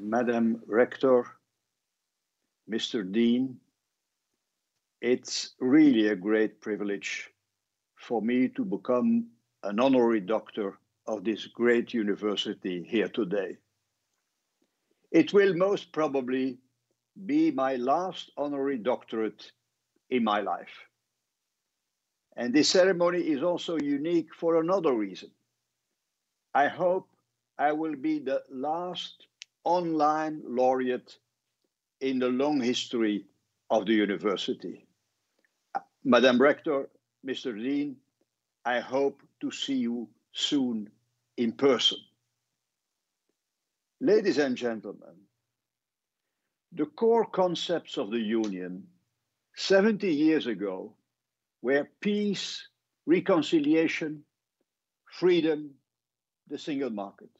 Madam Rector, Mr. Dean, it's really a great privilege for me to become an honorary doctor of this great university here today. It will most probably be my last honorary doctorate in my life. And this ceremony is also unique for another reason. I hope I will be the last online laureate in the long history of the university. Madam Rector, Mr. Dean, I hope to see you soon in person. Ladies and gentlemen, the core concepts of the Union 70 years ago were peace, reconciliation, freedom, the single market.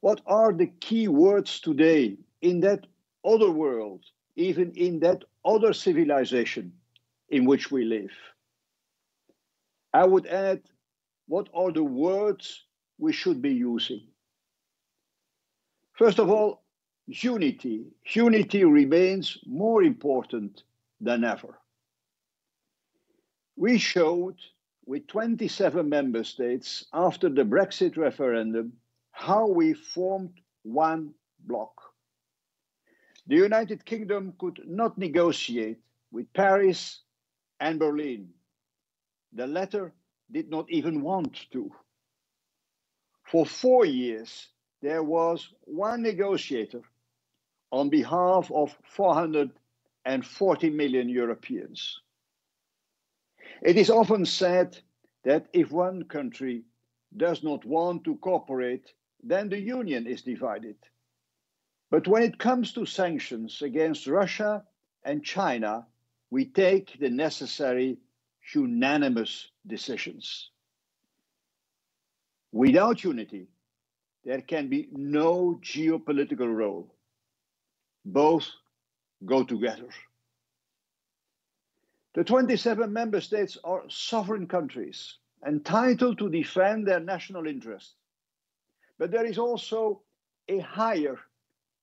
What are the key words today in that other world, even in that other civilization in which we live? I would add, what are the words we should be using? First of all, unity. Unity remains more important than ever. We showed with 27 member states after the Brexit referendum how we formed one bloc. The United Kingdom could not negotiate with Paris and Berlin. The latter did not even want to. For four years, there was one negotiator on behalf of 440 million Europeans. It is often said that if one country does not want to cooperate, then the Union is divided. But when it comes to sanctions against Russia and China, we take the necessary unanimous decisions. Without unity, there can be no geopolitical role. Both go together. The 27 member states are sovereign countries entitled to defend their national interests. But there is also a higher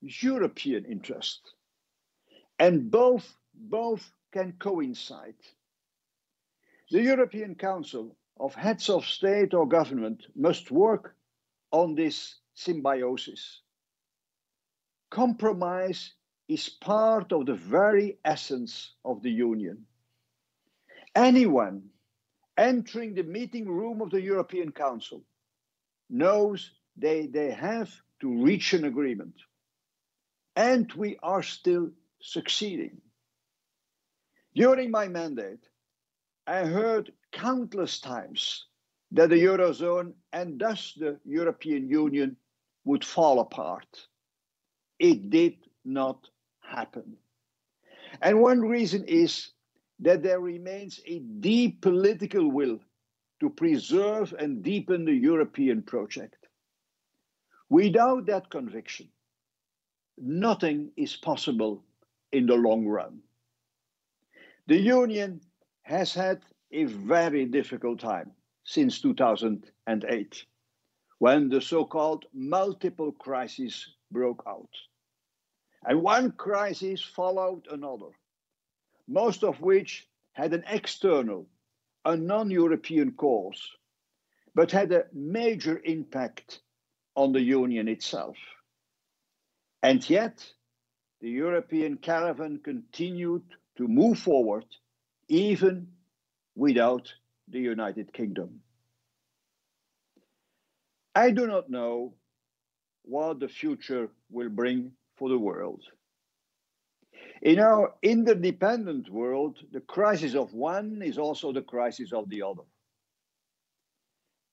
European interest. And both, both can coincide. The European Council of Heads of State or Government must work on this symbiosis. Compromise is part of the very essence of the Union. Anyone entering the meeting room of the European Council knows they, they have to reach an agreement. And we are still succeeding. During my mandate, I heard countless times that the Eurozone and thus the European Union would fall apart. It did not happen. And one reason is that there remains a deep political will to preserve and deepen the European project. Without that conviction, nothing is possible in the long run. The Union has had a very difficult time since 2008, when the so called multiple crises broke out. And one crisis followed another most of which had an external, a non European cause, but had a major impact on the Union itself. And yet, the European caravan continued to move forward even without the United Kingdom. I do not know what the future will bring for the world. In our interdependent world, the crisis of one is also the crisis of the other.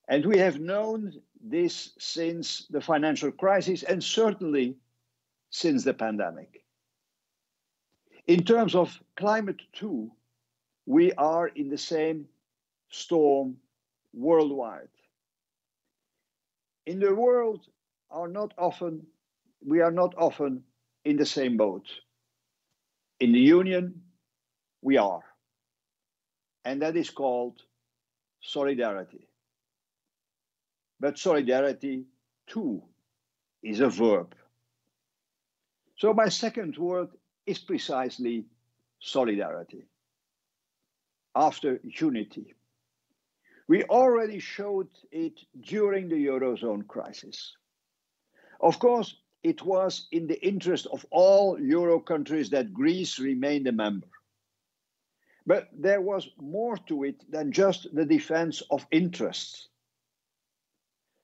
And we have known this since the financial crisis and certainly since the pandemic. In terms of climate, too, we are in the same storm worldwide. In the world are not often we are not often in the same boat. In the union, we are. And that is called solidarity. But solidarity, too, is a verb, So, my second word is precisely solidarity. After unity. We already showed it during the Eurozone crisis. Of course, it was in the interest of all Euro countries that Greece remained a member. But there was more to it than just the defense of interests.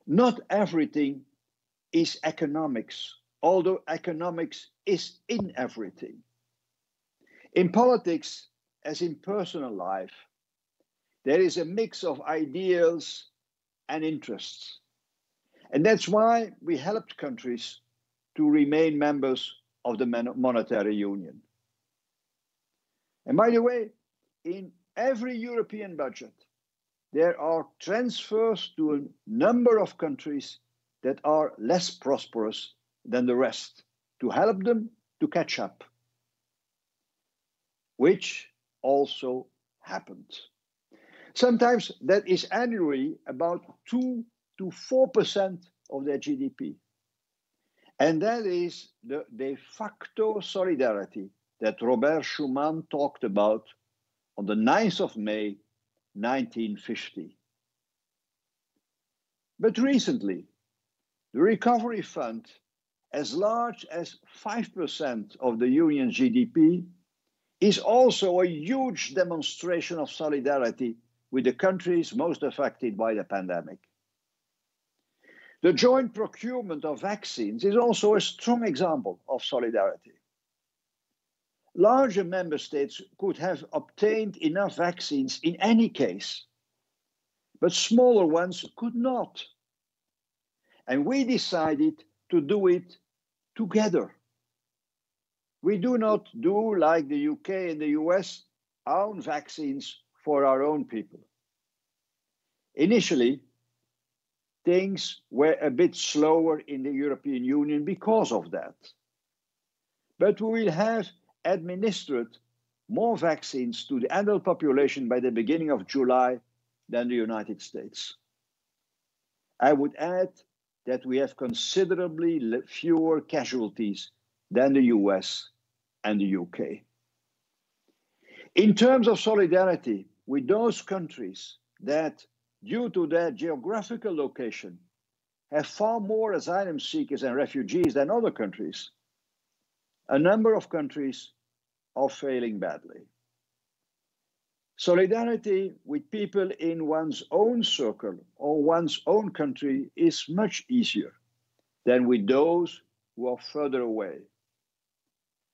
Not everything is economics, although economics is in everything. In politics, as in personal life, there is a mix of ideals and interests. And that's why we helped countries to remain members of the monetary union. And by the way, in every European budget, there are transfers to a number of countries that are less prosperous than the rest to help them to catch up, which also happened. Sometimes that is annually about 2 to 4% of their GDP. And that is the de facto solidarity that Robert Schuman talked about on the 9th of May 1950. But recently, the Recovery Fund, as large as 5% of the Union GDP, is also a huge demonstration of solidarity with the countries most affected by the pandemic. The joint procurement of vaccines is also a strong example of solidarity. Larger member states could have obtained enough vaccines in any case, but smaller ones could not. And we decided to do it together. We do not do like the UK and the US, our own vaccines for our own people. Initially, things were a bit slower in the European Union because of that. But we will have administered more vaccines to the adult population by the beginning of July than the United States. I would add that we have considerably fewer casualties than the US and the UK. In terms of solidarity with those countries that due to their geographical location, have far more asylum seekers and refugees than other countries. A number of countries are failing badly. Solidarity with people in one's own circle or one's own country is much easier than with those who are further away.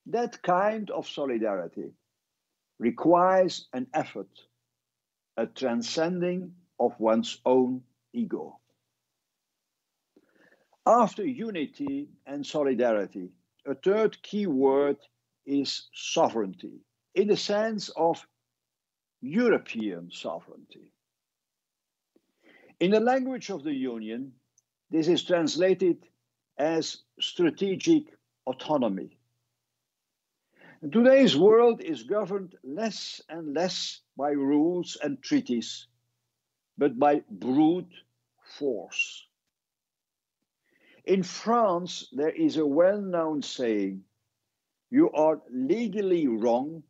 That kind of solidarity requires an effort, a transcending of one's own ego. After unity and solidarity, a third key word is sovereignty, in the sense of European sovereignty. In the language of the Union, this is translated as strategic autonomy. Today's world is governed less and less by rules and treaties but by brute force. In France, there is a well known saying you are legally wrong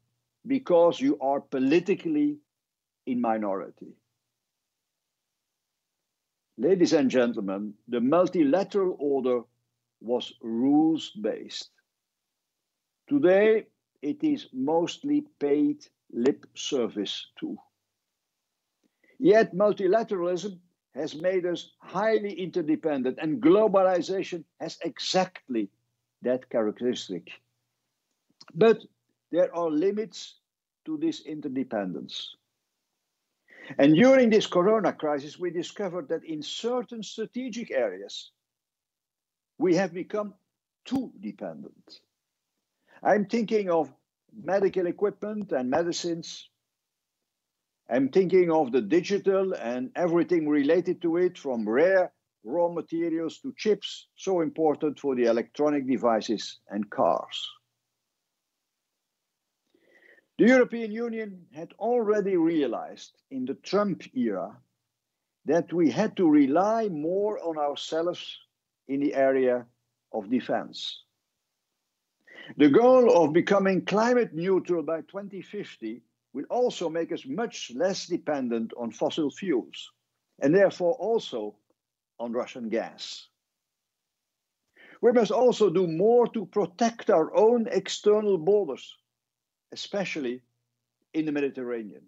because you are politically in minority. Ladies and gentlemen, the multilateral order was rules based. Today, it is mostly paid lip service to. Yet multilateralism has made us highly interdependent, and globalization has exactly that characteristic. But there are limits to this interdependence. And during this corona crisis, we discovered that in certain strategic areas, we have become too dependent. I'm thinking of medical equipment and medicines, I'm thinking of the digital and everything related to it, from rare raw materials to chips, so important for the electronic devices and cars. The European Union had already realized in the Trump era that we had to rely more on ourselves in the area of defense. The goal of becoming climate neutral by 2050 will also make us much less dependent on fossil fuels and therefore also on Russian gas. We must also do more to protect our own external borders, especially in the Mediterranean.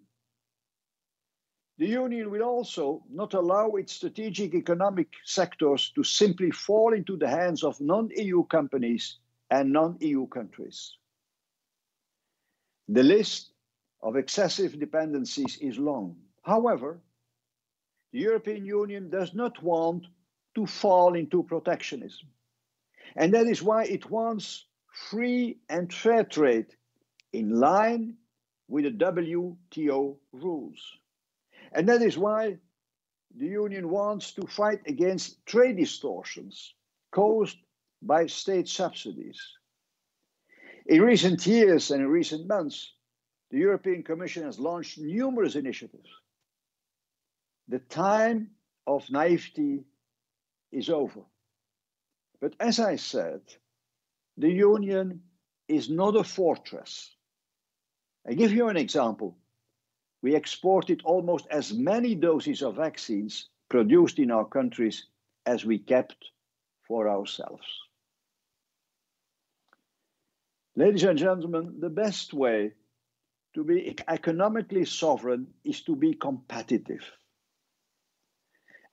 The Union will also not allow its strategic economic sectors to simply fall into the hands of non EU companies and non EU countries. The list of excessive dependencies is long. However, the European Union does not want to fall into protectionism. And that is why it wants free and fair trade in line with the WTO rules. And that is why the Union wants to fight against trade distortions caused by state subsidies. In recent years and in recent months, the European Commission has launched numerous initiatives. The time of naivety is over. But as I said, the Union is not a fortress. I give you an example we exported almost as many doses of vaccines produced in our countries as we kept for ourselves. Ladies and gentlemen, the best way to be economically sovereign is to be competitive.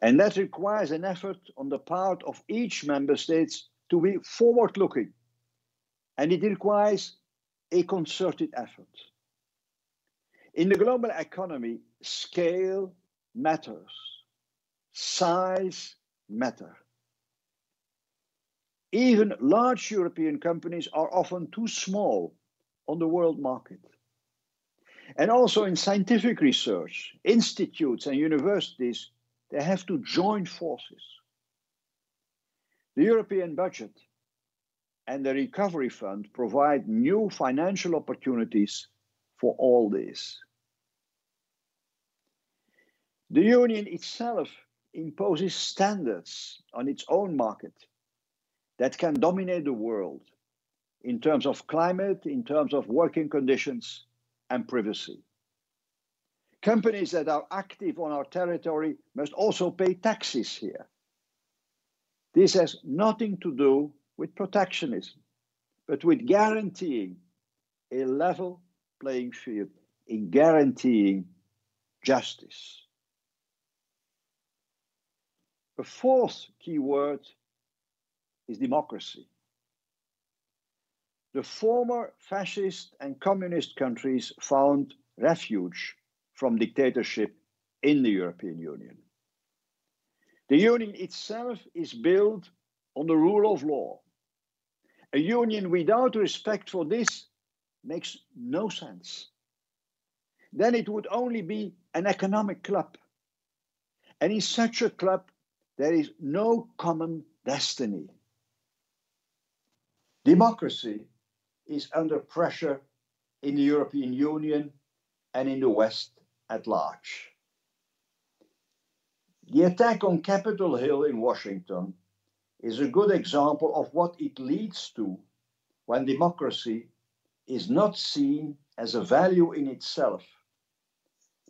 And that requires an effort on the part of each member state to be forward looking. And it requires a concerted effort. In the global economy, scale matters, size matter. Even large European companies are often too small on the world market. And also in scientific research, institutes and universities, they have to join forces. The European budget and the Recovery Fund provide new financial opportunities for all this. The Union itself imposes standards on its own market that can dominate the world in terms of climate, in terms of working conditions, and privacy. Companies that are active on our territory must also pay taxes here. This has nothing to do with protectionism, but with guaranteeing a level playing field, in guaranteeing justice. A fourth key word is democracy. The former fascist and communist countries found refuge from dictatorship in the European Union. The Union itself is built on the rule of law. A union without respect for this makes no sense. Then it would only be an economic club. And in such a club, there is no common destiny. Democracy is under pressure in the European Union and in the West at large. The attack on Capitol Hill in Washington is a good example of what it leads to when democracy is not seen as a value in itself,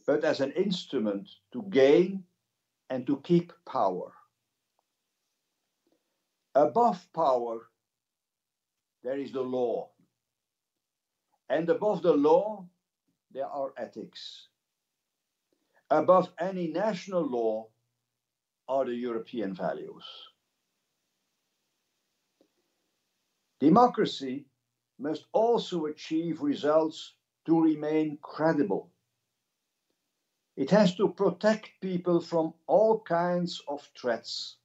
but as an instrument to gain and to keep power. Above power, there is the law. And above the law, there are ethics. Above any national law are the European values. Democracy must also achieve results to remain credible. It has to protect people from all kinds of threats,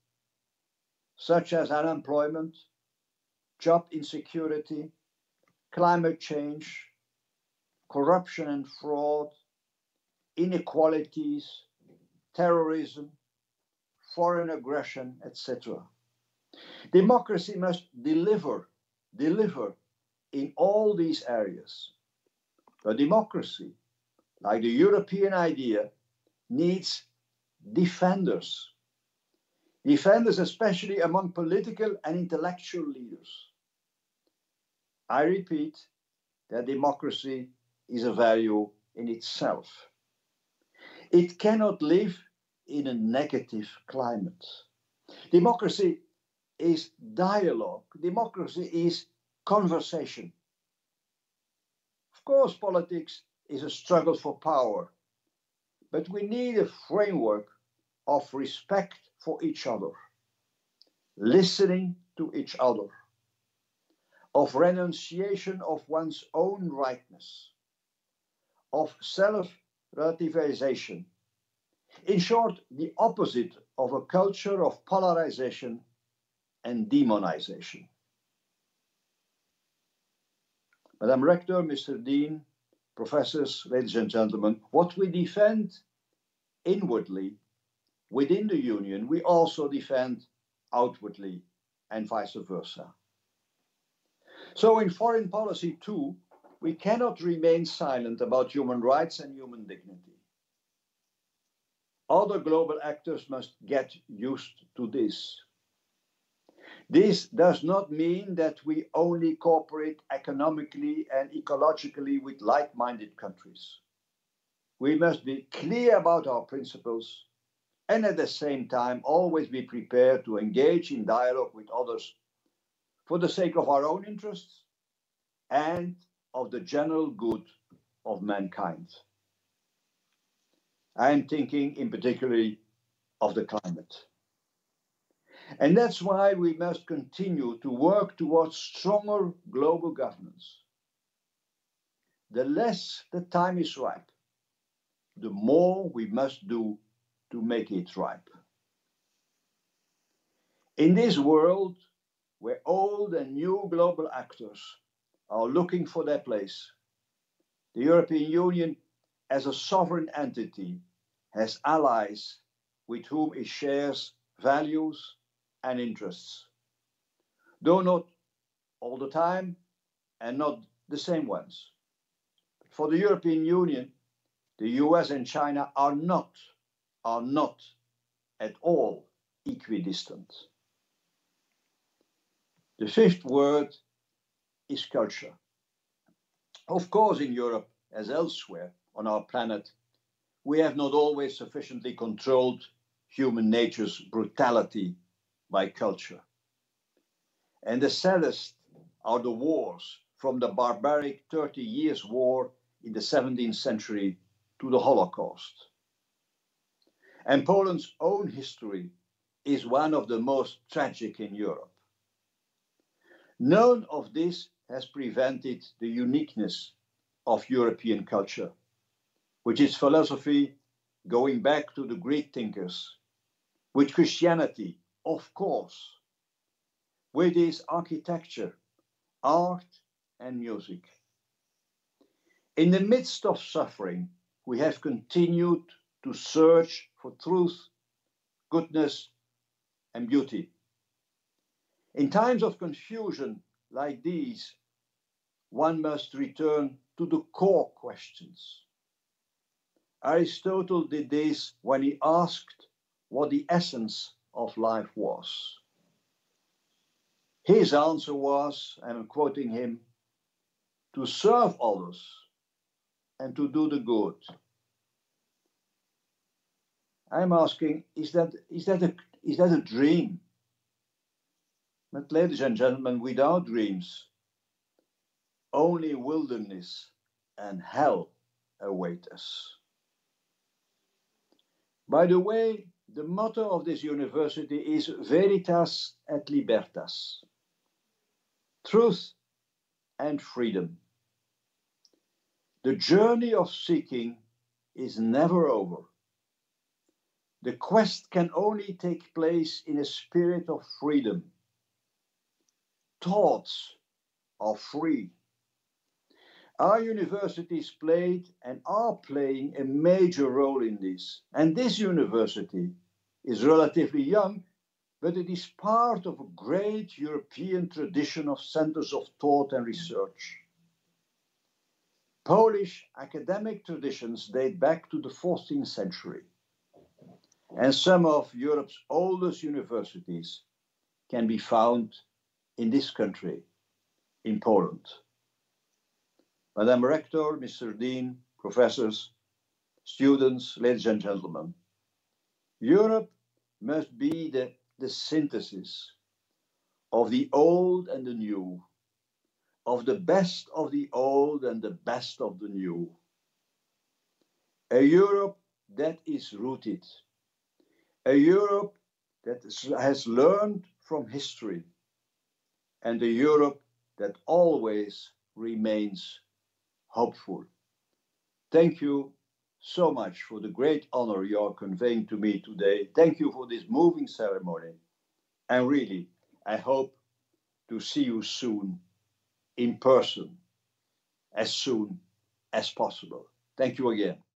such as unemployment, job insecurity, climate change, corruption and fraud, inequalities, terrorism, foreign aggression, etc. Democracy must deliver, deliver in all these areas. A democracy, like the European idea, needs defenders. Defenders, especially among political and intellectual leaders. I repeat that democracy is a value in itself. It cannot live in a negative climate. Democracy is dialogue, democracy is conversation. Of course, politics is a struggle for power, but we need a framework of respect for each other, listening to each other, of renunciation of one's own rightness, of self relativization. In short, the opposite of a culture of polarization and demonization. Madam Rector, Mr. Dean, professors, ladies and gentlemen, what we defend inwardly within the Union, we also defend outwardly and vice versa. So, in foreign policy, too, we cannot remain silent about human rights and human dignity. Other global actors must get used to this. This does not mean that we only cooperate economically and ecologically with like minded countries. We must be clear about our principles and at the same time always be prepared to engage in dialogue with others for the sake of our own interests and of the general good of mankind. I am thinking in particular of the climate. And that's why we must continue to work towards stronger global governance. The less the time is ripe, the more we must do to make it ripe. In this world where old and new global actors are looking for their place, the European Union, as a sovereign entity, has allies with whom it shares values and interests. Though not all the time and not the same ones. For the European Union, the US and China are not are not at all equidistant. The fifth word is culture. Of course, in Europe, as elsewhere on our planet, we have not always sufficiently controlled human nature's brutality by culture. And the saddest are the wars from the barbaric 30 Years' War in the 17th century to the Holocaust. And Poland's own history is one of the most tragic in Europe. None of this has prevented the uniqueness of European culture, which is philosophy going back to the Greek thinkers, which Christianity, of course, with its architecture, art, and music. In the midst of suffering, we have continued to search for truth, goodness, and beauty. In times of confusion like these, one must return to the core questions. Aristotle did this when he asked what the essence of life was. His answer was, and I'm quoting him, to serve others and to do the good. I'm asking, is that is that a is that a dream? But ladies and gentlemen, without dreams, only wilderness and hell await us. By the way, the motto of this university is Veritas et Libertas truth and freedom. The journey of seeking is never over. The quest can only take place in a spirit of freedom. Thoughts are free. Our universities played and are playing a major role in this. And this university is relatively young, but it is part of a great European tradition of centers of thought and research. Polish academic traditions date back to the 14th century and some of Europe's oldest universities can be found in this country, in Poland. Madam Rector, Mr. Dean, professors, students, ladies and gentlemen, Europe must be the, the synthesis of the old and the new, of the best of the old and the best of the new. A Europe that is rooted, a Europe that has learned from history, and a Europe that always remains hopeful. Thank you so much for the great honor you are conveying to me today. Thank you for this moving ceremony. And really, I hope to see you soon in person, as soon as possible. Thank you again.